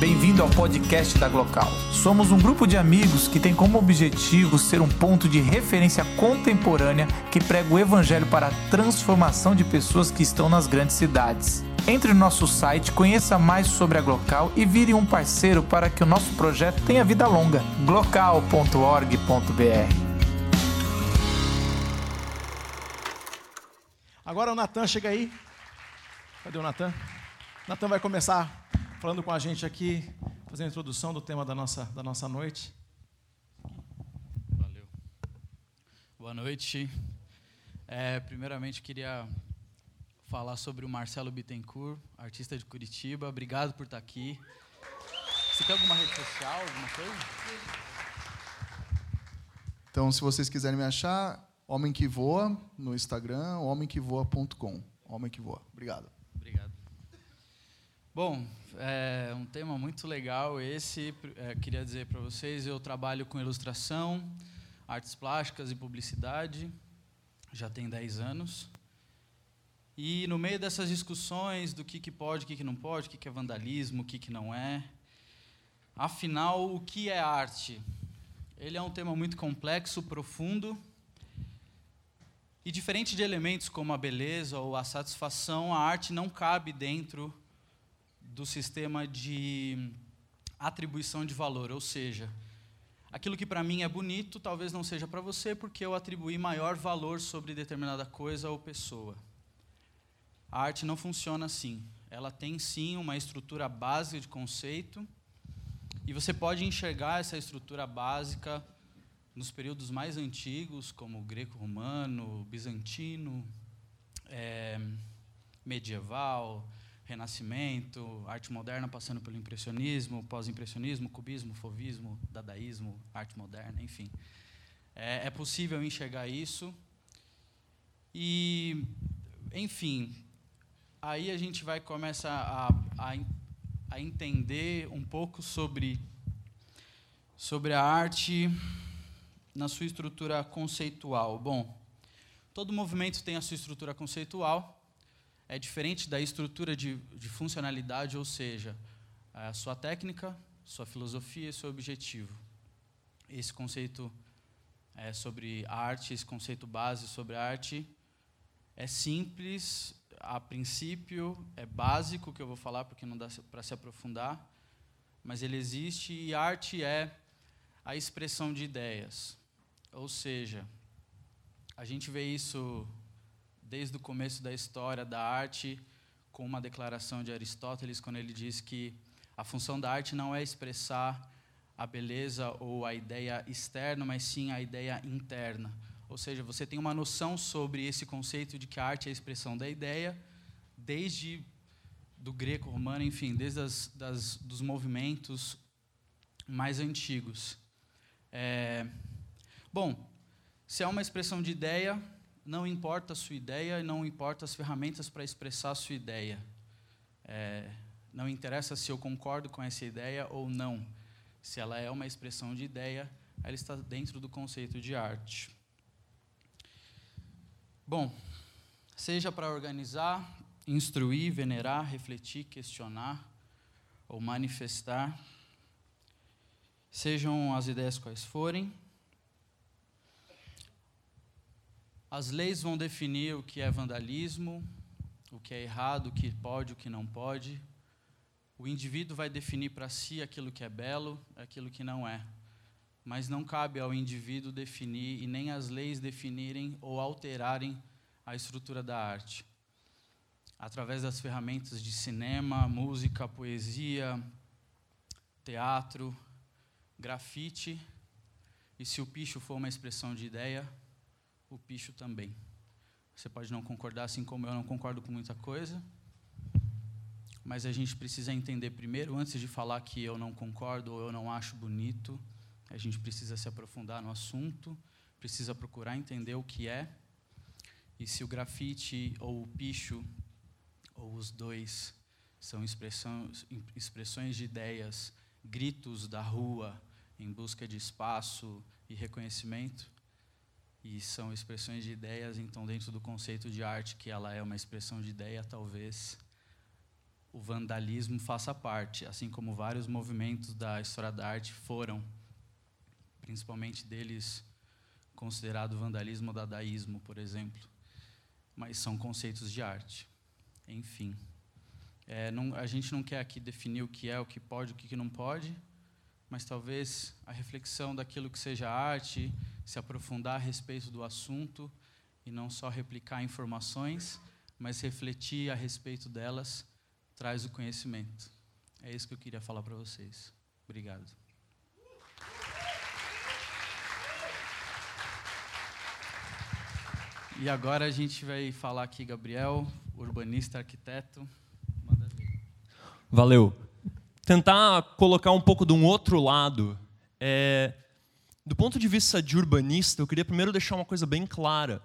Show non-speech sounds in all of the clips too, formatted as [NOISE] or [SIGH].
Bem-vindo ao podcast da Glocal. Somos um grupo de amigos que tem como objetivo ser um ponto de referência contemporânea que prega o evangelho para a transformação de pessoas que estão nas grandes cidades. Entre no nosso site, conheça mais sobre a Glocal e vire um parceiro para que o nosso projeto tenha vida longa. glocal.org.br Agora o Natan chega aí. Cadê o Natan? Natan vai começar falando com a gente aqui, fazendo a introdução do tema da nossa, da nossa noite. Valeu. Boa noite. É, primeiramente, queria falar sobre o Marcelo Bittencourt, artista de Curitiba. Obrigado por estar aqui. Você tem alguma rede social, alguma coisa? Então, se vocês quiserem me achar, Homem que Voa no Instagram, homemquevoa.com. Homem que Voa. Obrigado. Bom, é um tema muito legal esse. É, queria dizer para vocês, eu trabalho com ilustração, artes plásticas e publicidade, já tem 10 anos. E no meio dessas discussões do que, que pode, o que, que não pode, o que, que é vandalismo, o que, que não é, afinal, o que é arte? Ele é um tema muito complexo, profundo, e diferente de elementos como a beleza ou a satisfação, a arte não cabe dentro do sistema de atribuição de valor, ou seja, aquilo que para mim é bonito talvez não seja para você porque eu atribuí maior valor sobre determinada coisa ou pessoa. A arte não funciona assim. Ela tem sim uma estrutura básica de conceito e você pode enxergar essa estrutura básica nos períodos mais antigos, como greco-romano, bizantino, é, medieval, renascimento, arte moderna passando pelo impressionismo, pós-impressionismo, cubismo, fovismo, dadaísmo, arte moderna, enfim. É, é possível enxergar isso. E, enfim, aí a gente vai começar a, a, a entender um pouco sobre, sobre a arte na sua estrutura conceitual. Bom, todo movimento tem a sua estrutura conceitual, é diferente da estrutura de, de funcionalidade, ou seja, a sua técnica, sua filosofia e seu objetivo. Esse conceito é sobre arte, esse conceito base sobre arte é simples, a princípio, é básico que eu vou falar porque não dá para se aprofundar, mas ele existe e arte é a expressão de ideias. Ou seja, a gente vê isso desde o começo da história da arte, com uma declaração de Aristóteles, quando ele diz que a função da arte não é expressar a beleza ou a ideia externa, mas sim a ideia interna. Ou seja, você tem uma noção sobre esse conceito de que a arte é a expressão da ideia, desde do greco-romano, enfim, desde as, das, dos movimentos mais antigos. É, bom, se é uma expressão de ideia, não importa a sua ideia não importa as ferramentas para expressar a sua ideia. É, não interessa se eu concordo com essa ideia ou não. Se ela é uma expressão de ideia, ela está dentro do conceito de arte. Bom, seja para organizar, instruir, venerar, refletir, questionar ou manifestar, sejam as ideias quais forem, As leis vão definir o que é vandalismo, o que é errado, o que pode, o que não pode. O indivíduo vai definir para si aquilo que é belo, aquilo que não é. Mas não cabe ao indivíduo definir e nem as leis definirem ou alterarem a estrutura da arte. Através das ferramentas de cinema, música, poesia, teatro, grafite, e se o picho for uma expressão de ideia, o picho também. Você pode não concordar, assim como eu não concordo com muita coisa, mas a gente precisa entender primeiro, antes de falar que eu não concordo ou eu não acho bonito, a gente precisa se aprofundar no assunto, precisa procurar entender o que é, e se o grafite ou o picho, ou os dois, são expressões, de ideias, gritos da rua em busca de espaço e reconhecimento, e são expressões de ideias, então dentro do conceito de arte que ela é uma expressão de ideia, talvez o vandalismo faça parte, assim como vários movimentos da história da arte foram, principalmente deles considerado vandalismo dadaísmo, por exemplo, mas são conceitos de arte. Enfim, é, não, a gente não quer aqui definir o que é, o que pode, o que não pode, mas talvez a reflexão daquilo que seja arte, se aprofundar a respeito do assunto e não só replicar informações, mas refletir a respeito delas traz o conhecimento. É isso que eu queria falar para vocês. Obrigado. E agora a gente vai falar aqui, Gabriel, urbanista, arquiteto. Manda ver. Valeu. Tentar colocar um pouco de um outro lado. É, do ponto de vista de urbanista, eu queria primeiro deixar uma coisa bem clara.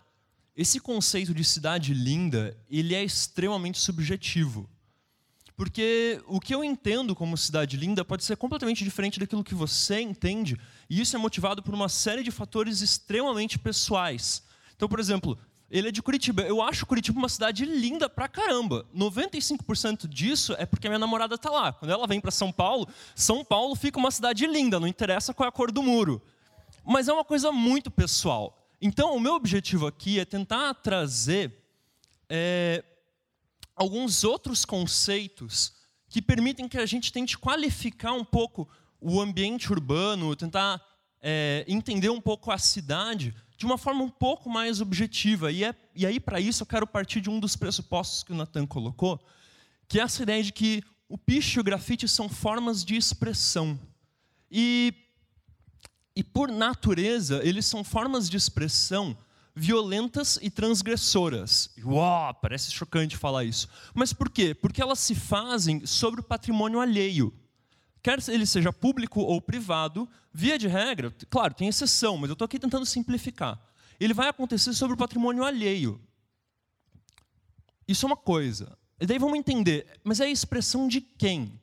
Esse conceito de cidade linda, ele é extremamente subjetivo. Porque o que eu entendo como cidade linda pode ser completamente diferente daquilo que você entende, e isso é motivado por uma série de fatores extremamente pessoais. Então, por exemplo, ele é de Curitiba. Eu acho Curitiba uma cidade linda pra caramba. 95% disso é porque a minha namorada tá lá. Quando ela vem para São Paulo, São Paulo fica uma cidade linda, não interessa qual é a cor do muro. Mas é uma coisa muito pessoal. Então, o meu objetivo aqui é tentar trazer é, alguns outros conceitos que permitem que a gente tente qualificar um pouco o ambiente urbano, tentar é, entender um pouco a cidade de uma forma um pouco mais objetiva. E, é, e aí, para isso, eu quero partir de um dos pressupostos que o Nathan colocou, que é essa ideia de que o piche e o grafite são formas de expressão. E e por natureza, eles são formas de expressão violentas e transgressoras. Uau, parece chocante falar isso. Mas por quê? Porque elas se fazem sobre o patrimônio alheio. Quer ele seja público ou privado, via de regra, claro, tem exceção, mas eu estou aqui tentando simplificar. Ele vai acontecer sobre o patrimônio alheio. Isso é uma coisa. E daí vamos entender, mas é a expressão de quem?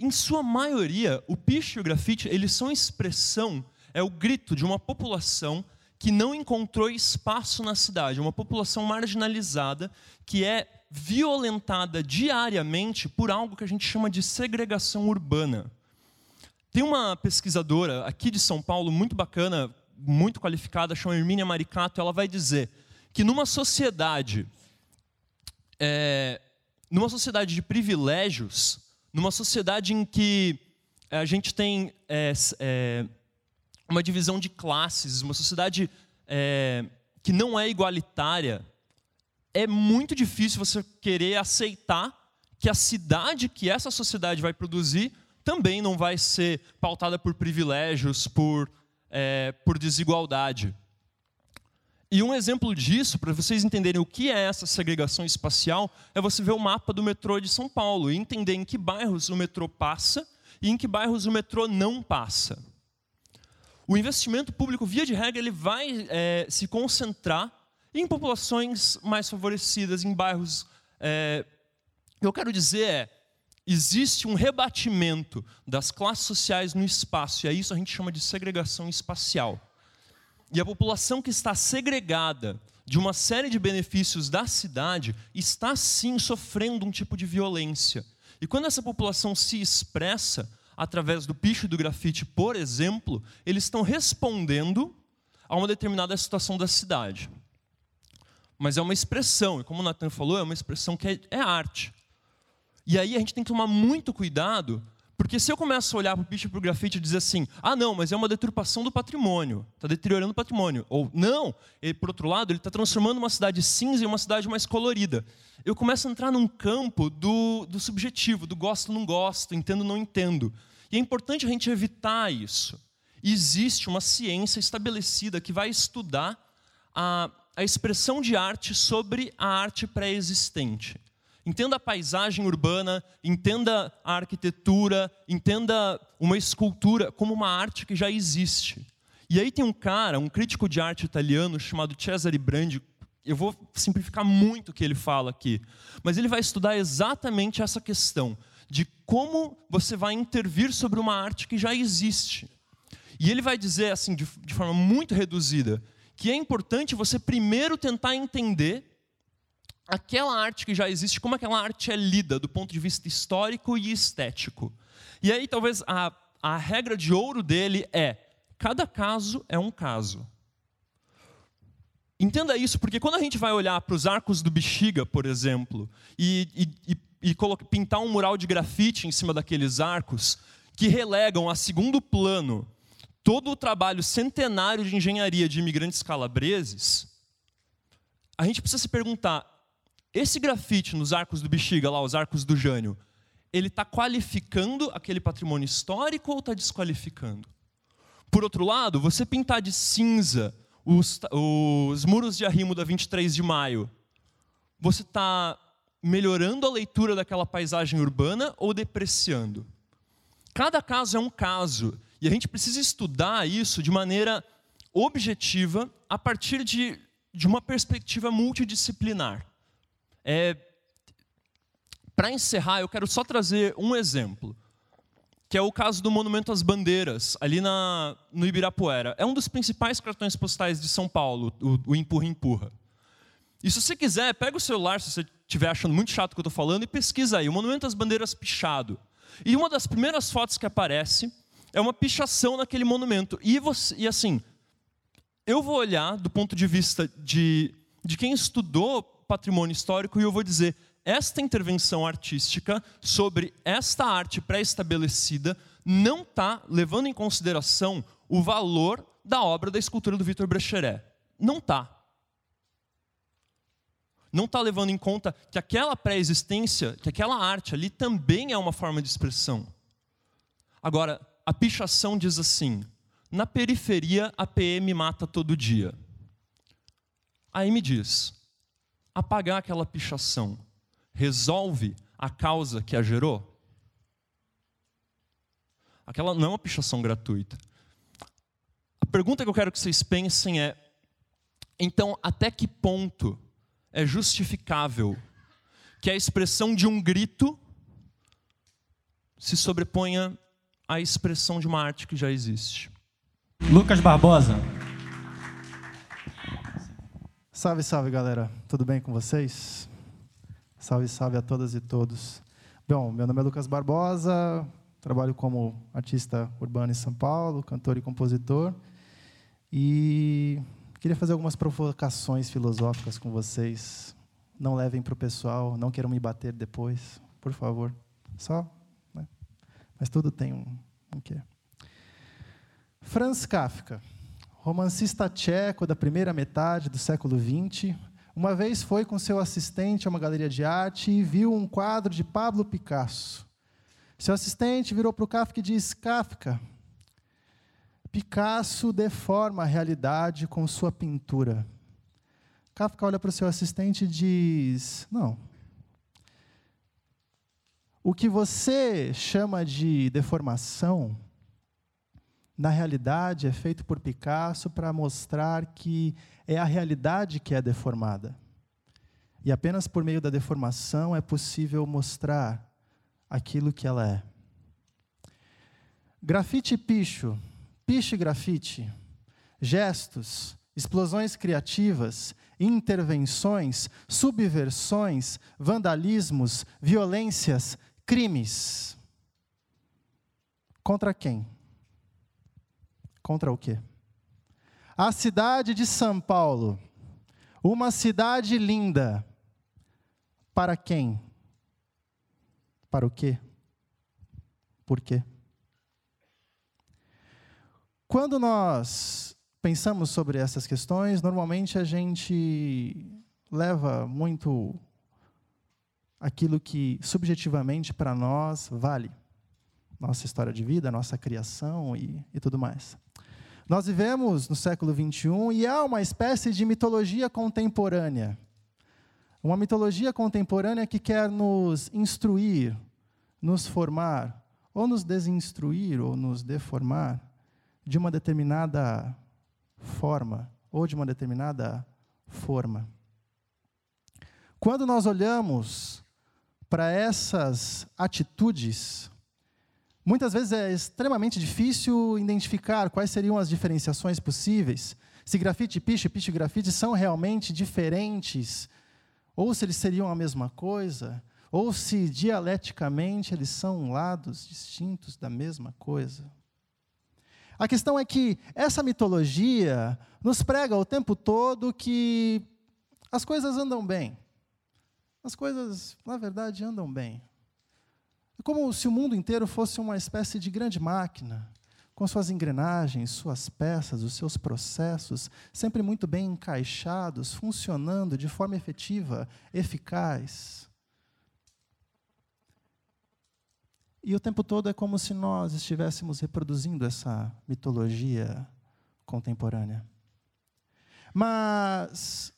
Em sua maioria, o picho e o grafite, eles são expressão, é o grito de uma população que não encontrou espaço na cidade, uma população marginalizada que é violentada diariamente por algo que a gente chama de segregação urbana. Tem uma pesquisadora aqui de São Paulo muito bacana, muito qualificada, chama Hermínia Maricato, ela vai dizer que numa sociedade, é, numa sociedade de privilégios, numa sociedade em que a gente tem é, é, uma divisão de classes, uma sociedade é, que não é igualitária, é muito difícil você querer aceitar que a cidade que essa sociedade vai produzir também não vai ser pautada por privilégios, por, por desigualdade. E um exemplo disso, para vocês entenderem o que é essa segregação espacial, é você ver o mapa do metrô de São Paulo e entender em que bairros o metrô passa e em que bairros o metrô não passa. O investimento público, via de regra, ele vai é, se concentrar em populações mais favorecidas, em bairros. É, o que eu quero dizer é, existe um rebatimento das classes sociais no espaço, e a isso a gente chama de segregação espacial. E a população que está segregada de uma série de benefícios da cidade está sim sofrendo um tipo de violência. E quando essa população se expressa através do picho e do grafite, por exemplo, eles estão respondendo a uma determinada situação da cidade. Mas é uma expressão, e como o Nathan falou, é uma expressão que é, é arte. E aí a gente tem que tomar muito cuidado porque se eu começo a olhar para o picho e para o grafite e dizer assim, ah, não, mas é uma deturpação do patrimônio, está deteriorando o patrimônio. Ou, não, e, por outro lado, ele está transformando uma cidade cinza em uma cidade mais colorida. Eu começo a entrar num campo do, do subjetivo, do gosto, não gosto, entendo, não entendo. E é importante a gente evitar isso. existe uma ciência estabelecida que vai estudar a, a expressão de arte sobre a arte pré-existente. Entenda a paisagem urbana, entenda a arquitetura, entenda uma escultura como uma arte que já existe. E aí tem um cara, um crítico de arte italiano chamado Cesare Brandi, eu vou simplificar muito o que ele fala aqui, mas ele vai estudar exatamente essa questão de como você vai intervir sobre uma arte que já existe. E ele vai dizer assim de, de forma muito reduzida que é importante você primeiro tentar entender aquela arte que já existe, como aquela arte é lida do ponto de vista histórico e estético. E aí, talvez, a, a regra de ouro dele é: cada caso é um caso. Entenda isso, porque quando a gente vai olhar para os arcos do Bexiga, por exemplo, e, e, e, e pintar um mural de grafite em cima daqueles arcos, que relegam a segundo plano todo o trabalho centenário de engenharia de imigrantes calabreses, a gente precisa se perguntar: esse grafite nos arcos do Bexiga, lá, os arcos do Jânio, ele está qualificando aquele patrimônio histórico ou está desqualificando? Por outro lado, você pintar de cinza os, os muros de arrimo da 23 de maio, você está melhorando a leitura daquela paisagem urbana ou depreciando? Cada caso é um caso, e a gente precisa estudar isso de maneira objetiva, a partir de, de uma perspectiva multidisciplinar. É, Para encerrar, eu quero só trazer um exemplo que é o caso do Monumento às Bandeiras, ali na, no Ibirapuera. É um dos principais cartões postais de São Paulo, o, o Empurra Empurra. E se você quiser, pega o celular, se você estiver achando muito chato o que eu estou falando, e pesquisa aí, o Monumento às Bandeiras pichado. E uma das primeiras fotos que aparece é uma pichação naquele monumento. E, você, e assim, eu vou olhar do ponto de vista de, de quem estudou patrimônio histórico e eu vou dizer, esta intervenção artística sobre esta arte pré-estabelecida não está levando em consideração o valor da obra da escultura do Victor Brecheret. Não está. Não está levando em conta que aquela pré-existência, que aquela arte ali também é uma forma de expressão. Agora, a pichação diz assim: na periferia a PM mata todo dia. Aí me diz, apagar aquela pichação resolve a causa que a gerou? Aquela não é uma pichação gratuita. A pergunta que eu quero que vocês pensem é: então, até que ponto é justificável que a expressão de um grito se sobreponha à expressão de uma arte que já existe? Lucas Barbosa. Salve, salve, galera. Tudo bem com vocês? Salve, salve a todas e todos. Bom, meu nome é Lucas Barbosa, trabalho como artista urbano em São Paulo, cantor e compositor. E queria fazer algumas provocações filosóficas com vocês. Não levem para o pessoal, não queiram me bater depois, por favor. Só. Né? Mas tudo tem um, um quê. Franz Kafka, romancista tcheco da primeira metade do século XX, uma vez foi com seu assistente a uma galeria de arte e viu um quadro de Pablo Picasso. Seu assistente virou para o Kafka e disse: Kafka, Picasso deforma a realidade com sua pintura. Kafka olha para o seu assistente e diz: Não. O que você chama de deformação, na realidade, é feito por Picasso para mostrar que é a realidade que é deformada. E apenas por meio da deformação é possível mostrar aquilo que ela é. Grafite e picho, picho e grafite, gestos, explosões criativas, intervenções, subversões, vandalismos, violências, crimes. Contra quem? Contra o quê? A cidade de São Paulo, uma cidade linda. Para quem? Para o quê? Por quê? Quando nós pensamos sobre essas questões, normalmente a gente leva muito aquilo que subjetivamente para nós vale. Nossa história de vida, nossa criação e, e tudo mais. Nós vivemos no século 21 e há uma espécie de mitologia contemporânea. Uma mitologia contemporânea que quer nos instruir, nos formar, ou nos desinstruir, ou nos deformar de uma determinada forma, ou de uma determinada forma. Quando nós olhamos para essas atitudes, Muitas vezes é extremamente difícil identificar quais seriam as diferenciações possíveis. Se grafite, piche, piche e grafite são realmente diferentes ou se eles seriam a mesma coisa, ou se dialeticamente eles são lados distintos da mesma coisa. A questão é que essa mitologia nos prega o tempo todo que as coisas andam bem. As coisas, na verdade, andam bem. É como se o mundo inteiro fosse uma espécie de grande máquina, com suas engrenagens, suas peças, os seus processos, sempre muito bem encaixados, funcionando de forma efetiva, eficaz. E o tempo todo é como se nós estivéssemos reproduzindo essa mitologia contemporânea. Mas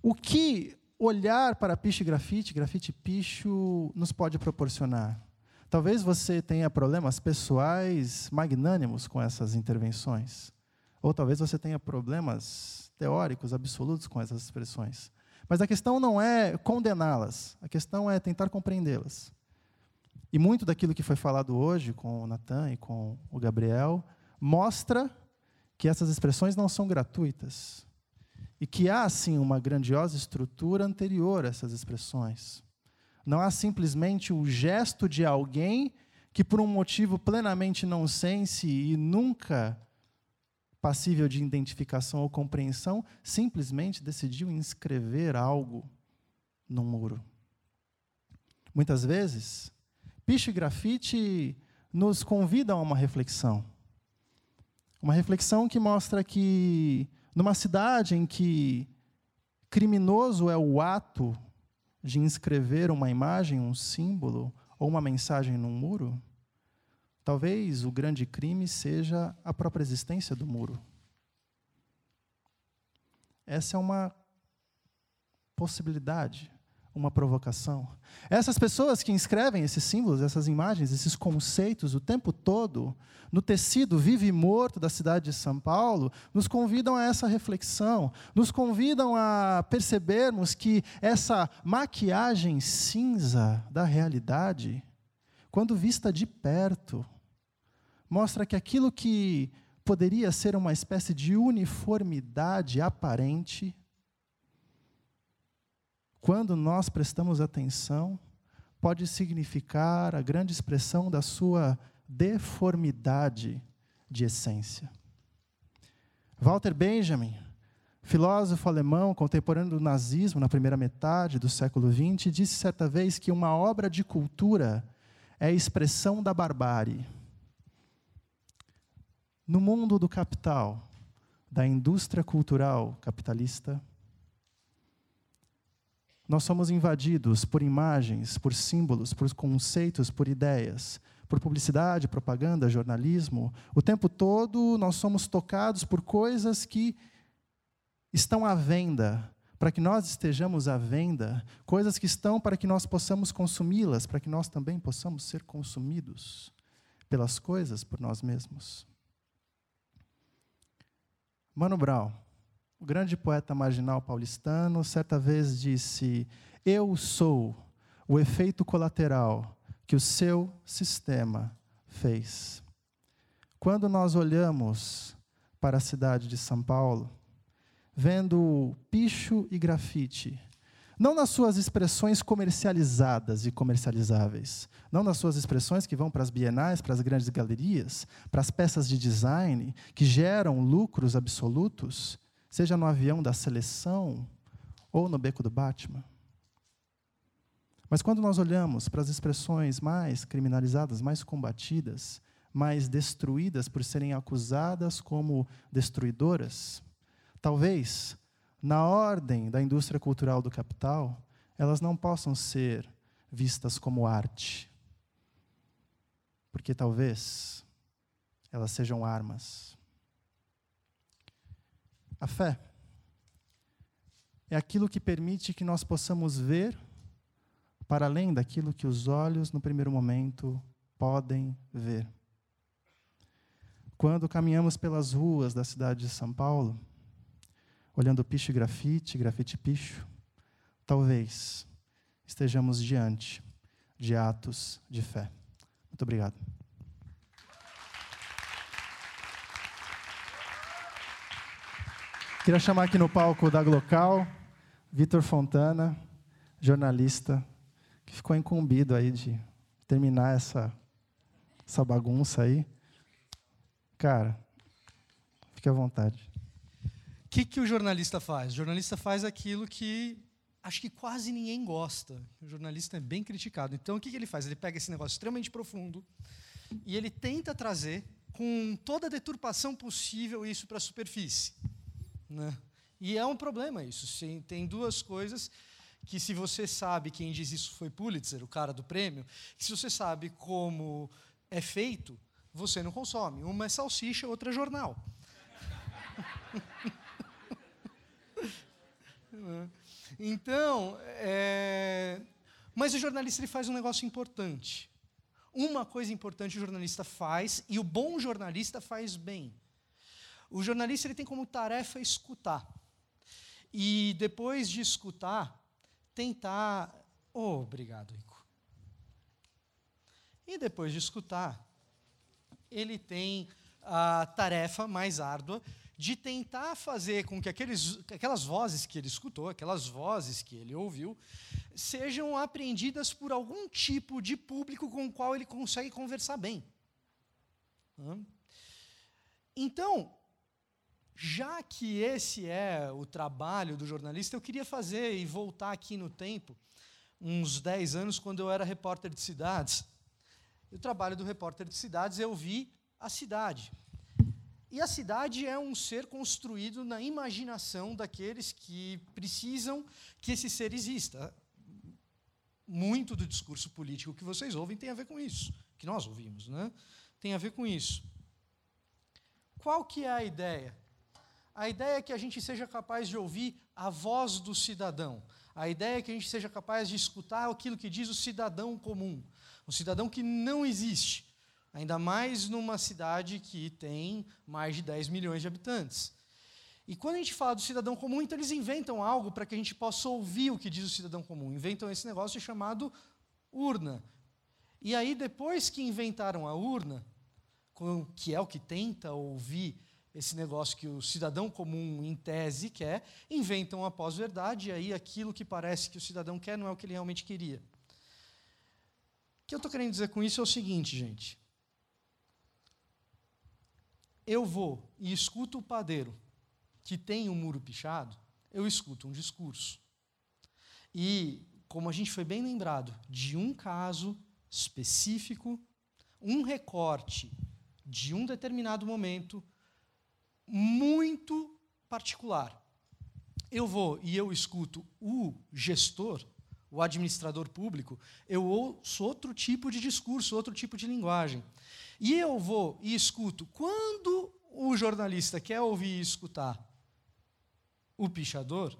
o que olhar para picho e grafite, grafite e picho, nos pode proporcionar? Talvez você tenha problemas pessoais magnânimos com essas intervenções. Ou talvez você tenha problemas teóricos absolutos com essas expressões. Mas a questão não é condená-las, a questão é tentar compreendê-las. E muito daquilo que foi falado hoje com o Natan e com o Gabriel mostra que essas expressões não são gratuitas. E que há, sim, uma grandiosa estrutura anterior a essas expressões. Não há simplesmente o gesto de alguém que, por um motivo plenamente nonsense e nunca passível de identificação ou compreensão, simplesmente decidiu inscrever algo no muro. Muitas vezes, picho e grafite nos convidam a uma reflexão. Uma reflexão que mostra que, numa cidade em que criminoso é o ato de inscrever uma imagem, um símbolo ou uma mensagem num muro, talvez o grande crime seja a própria existência do muro. Essa é uma possibilidade, uma provocação. Essas pessoas que inscrevem esses símbolos, essas imagens, esses conceitos o tempo todo no tecido vivo e morto da cidade de São Paulo, nos convidam a essa reflexão, nos convidam a percebermos que essa maquiagem cinza da realidade, quando vista de perto, mostra que aquilo que poderia ser uma espécie de uniformidade aparente, quando nós prestamos atenção, pode significar a grande expressão da sua deformidade de essência. Walter Benjamin, filósofo alemão contemporâneo do nazismo na primeira metade do século XX, disse certa vez que uma obra de cultura é a expressão da barbárie. No mundo do capital, da indústria cultural capitalista, nós somos invadidos por imagens, por símbolos, por conceitos, por ideias por publicidade, propaganda, jornalismo. O tempo todo nós somos tocados por coisas que estão à venda, para que nós estejamos à venda, coisas que estão para que nós possamos consumi-las, para que nós também possamos ser consumidos pelas coisas por nós mesmos. Mano Brown, o grande poeta marginal paulistano, certa vez disse: Eu sou o efeito colateral que o seu sistema fez. Quando nós olhamos para a cidade de São Paulo, vendo picho e grafite, não nas suas expressões comercializadas e comercializáveis, não nas suas expressões que vão para as bienais, para as grandes galerias, para as peças de design que geram lucros absolutos, seja no avião da seleção ou no beco do Batman. Mas quando nós olhamos para as expressões mais criminalizadas, mais combatidas, mais destruídas por serem acusadas como destruidoras, talvez, na ordem da indústria cultural do capital, elas não possam ser vistas como arte. Porque talvez elas sejam armas. A fé é aquilo que permite que nós possamos ver para além daquilo que os olhos, no primeiro momento, podem ver. Quando caminhamos pelas ruas da cidade de São Paulo, olhando picho e grafite, grafite picho, talvez estejamos diante de atos de fé. Muito obrigado. Queria chamar aqui no palco da Glocal Vitor Fontana, jornalista, que ficou incumbido aí de terminar essa, essa bagunça aí. Cara, fique à vontade. O que, que o jornalista faz? O jornalista faz aquilo que acho que quase ninguém gosta. O jornalista é bem criticado. Então, o que, que ele faz? Ele pega esse negócio extremamente profundo e ele tenta trazer, com toda a deturpação possível, isso para a superfície. Né? E é um problema isso. Tem duas coisas que, se você sabe, quem diz isso foi Pulitzer, o cara do prêmio, que se você sabe como é feito, você não consome. Uma é salsicha, outra é jornal. [LAUGHS] então, é... mas o jornalista ele faz um negócio importante. Uma coisa importante o jornalista faz, e o bom jornalista faz bem. O jornalista ele tem como tarefa escutar. E depois de escutar, tentar. Oh, obrigado, Ico. E depois de escutar, ele tem a tarefa mais árdua de tentar fazer com que aqueles, aquelas vozes que ele escutou, aquelas vozes que ele ouviu, sejam apreendidas por algum tipo de público com o qual ele consegue conversar bem. Então, já que esse é o trabalho do jornalista, eu queria fazer e voltar aqui no tempo, uns 10 anos, quando eu era repórter de cidades. O trabalho do repórter de cidades, eu vi a cidade. E a cidade é um ser construído na imaginação daqueles que precisam que esse ser exista. Muito do discurso político que vocês ouvem tem a ver com isso, que nós ouvimos, né? Tem a ver com isso. Qual que é a ideia? A ideia é que a gente seja capaz de ouvir a voz do cidadão. A ideia é que a gente seja capaz de escutar aquilo que diz o cidadão comum. O cidadão que não existe. Ainda mais numa cidade que tem mais de 10 milhões de habitantes. E quando a gente fala do cidadão comum, então eles inventam algo para que a gente possa ouvir o que diz o cidadão comum. Inventam esse negócio chamado urna. E aí, depois que inventaram a urna, que é o que tenta ouvir esse negócio que o cidadão comum, em tese, quer, inventam a pós-verdade, e aí aquilo que parece que o cidadão quer não é o que ele realmente queria. O que eu estou querendo dizer com isso é o seguinte, gente. Eu vou e escuto o padeiro que tem um muro pichado, eu escuto um discurso. E, como a gente foi bem lembrado, de um caso específico, um recorte de um determinado momento, muito particular. Eu vou e eu escuto o gestor, o administrador público, eu ouço outro tipo de discurso, outro tipo de linguagem. E eu vou e escuto quando o jornalista quer ouvir e escutar o pichador,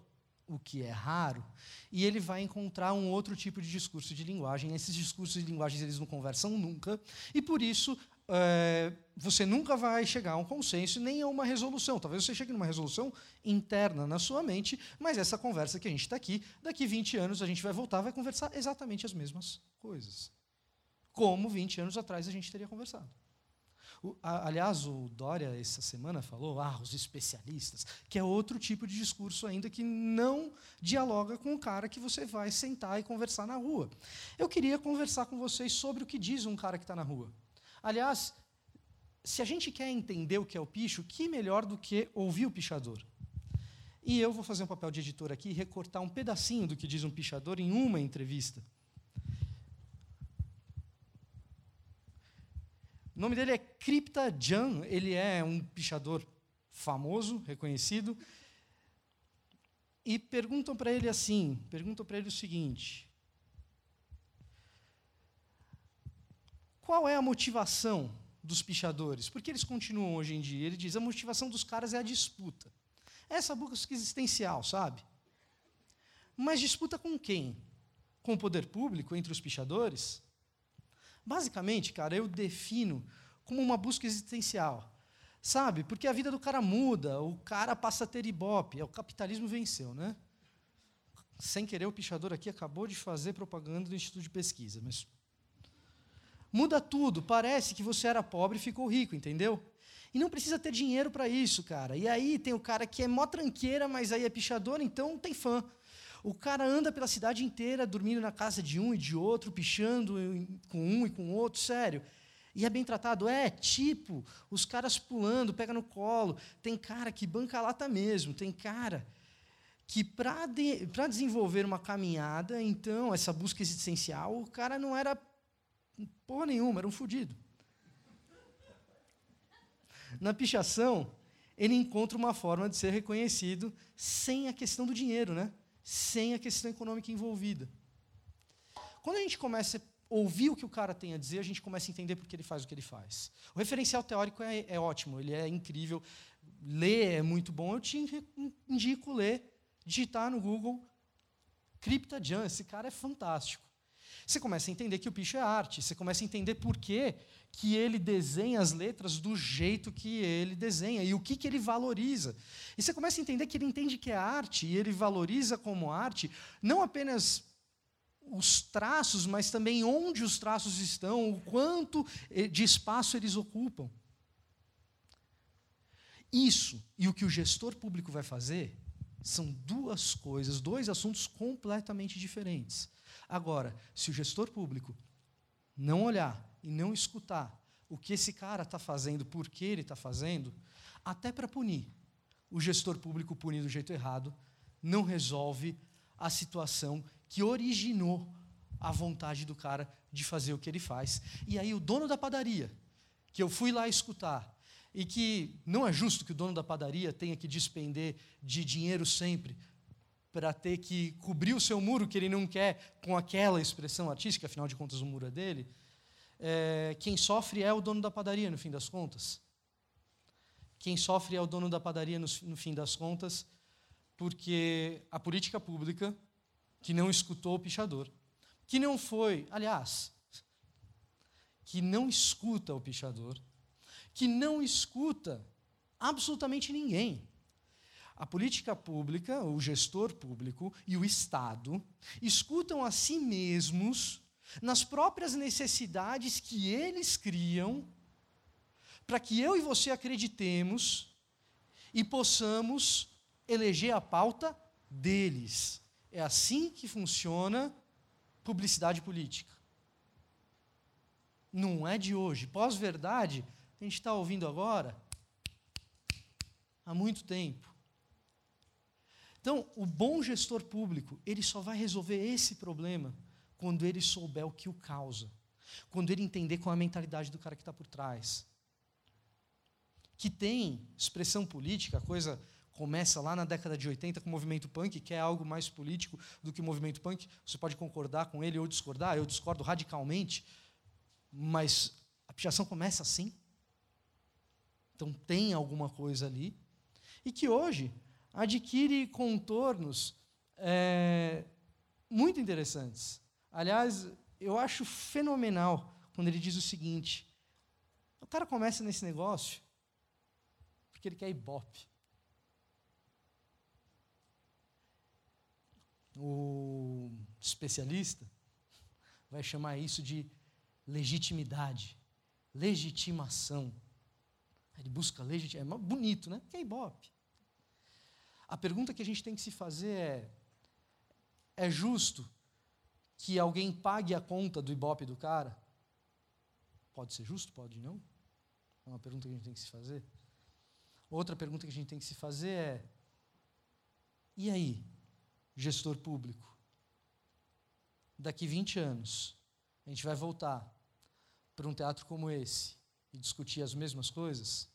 o que é raro, e ele vai encontrar um outro tipo de discurso de linguagem. Esses discursos de linguagem eles não conversam nunca, e por isso é, você nunca vai chegar a um consenso nem a uma resolução. Talvez você chegue numa resolução interna na sua mente, mas essa conversa que a gente está aqui, daqui 20 anos a gente vai voltar, vai conversar exatamente as mesmas coisas. Como 20 anos atrás a gente teria conversado. O, a, aliás, o Dória, essa semana, falou, ah, os especialistas, que é outro tipo de discurso ainda que não dialoga com o cara que você vai sentar e conversar na rua. Eu queria conversar com vocês sobre o que diz um cara que está na rua. Aliás, se a gente quer entender o que é o picho, que melhor do que ouvir o pichador? E eu vou fazer um papel de editor aqui e recortar um pedacinho do que diz um pichador em uma entrevista. O nome dele é Kripta Jan, ele é um pichador famoso, reconhecido. E perguntam para ele assim, perguntam para ele o seguinte: Qual é a motivação dos pichadores? Por que eles continuam hoje em dia? Ele diz: a motivação dos caras é a disputa. Essa busca existencial, sabe? Mas disputa com quem? Com o poder público, entre os pichadores? Basicamente, cara, eu defino como uma busca existencial. Sabe? Porque a vida do cara muda, o cara passa a ter ibope, o capitalismo venceu, né? Sem querer, o pichador aqui acabou de fazer propaganda do Instituto de Pesquisa, mas Muda tudo. Parece que você era pobre e ficou rico, entendeu? E não precisa ter dinheiro para isso, cara. E aí tem o cara que é mó tranqueira, mas aí é pichador, então tem fã. O cara anda pela cidade inteira, dormindo na casa de um e de outro, pichando com um e com outro, sério. E é bem tratado? É, tipo, os caras pulando, pega no colo. Tem cara que banca lata mesmo, tem cara que para de, desenvolver uma caminhada, então, essa busca existencial, o cara não era porra nenhuma, era um fudido. Na pichação, ele encontra uma forma de ser reconhecido sem a questão do dinheiro, né? sem a questão econômica envolvida. Quando a gente começa a ouvir o que o cara tem a dizer, a gente começa a entender por que ele faz o que ele faz. O referencial teórico é, é ótimo, ele é incrível. Ler é muito bom, eu te indico ler, digitar no Google Crypta Jan, esse cara é fantástico. Você começa a entender que o picho é arte, você começa a entender por que, que ele desenha as letras do jeito que ele desenha e o que, que ele valoriza. E você começa a entender que ele entende que é arte e ele valoriza como arte não apenas os traços, mas também onde os traços estão, o quanto eh, de espaço eles ocupam. Isso e o que o gestor público vai fazer são duas coisas, dois assuntos completamente diferentes. Agora, se o gestor público não olhar e não escutar o que esse cara está fazendo, por que ele está fazendo, até para punir, o gestor público punir do jeito errado, não resolve a situação que originou a vontade do cara de fazer o que ele faz. E aí o dono da padaria, que eu fui lá escutar, e que não é justo que o dono da padaria tenha que despender de dinheiro sempre para ter que cobrir o seu muro que ele não quer com aquela expressão artística, afinal de contas o muro é dele. É, quem sofre é o dono da padaria, no fim das contas. Quem sofre é o dono da padaria, no, no fim das contas, porque a política pública, que não escutou o pichador, que não foi, aliás, que não escuta o pichador, que não escuta absolutamente ninguém. A política pública, o gestor público e o Estado escutam a si mesmos nas próprias necessidades que eles criam, para que eu e você acreditemos e possamos eleger a pauta deles. É assim que funciona publicidade política. Não é de hoje. Pós-verdade, a gente está ouvindo agora há muito tempo. Então, o bom gestor público, ele só vai resolver esse problema quando ele souber o que o causa, quando ele entender qual é a mentalidade do cara que está por trás. Que tem expressão política, a coisa começa lá na década de 80 com o movimento punk, que é algo mais político do que o movimento punk. Você pode concordar com ele ou discordar, eu discordo radicalmente, mas a pichação começa assim. Então tem alguma coisa ali. E que hoje adquire contornos é, muito interessantes. Aliás, eu acho fenomenal quando ele diz o seguinte: o cara começa nesse negócio porque ele quer ibope. O especialista vai chamar isso de legitimidade, legitimação. Ele busca legitimação. É bonito, né? Que é ibope. A pergunta que a gente tem que se fazer é: é justo que alguém pague a conta do ibope do cara? Pode ser justo, pode não? É uma pergunta que a gente tem que se fazer. Outra pergunta que a gente tem que se fazer é: e aí, gestor público? Daqui 20 anos, a gente vai voltar para um teatro como esse e discutir as mesmas coisas?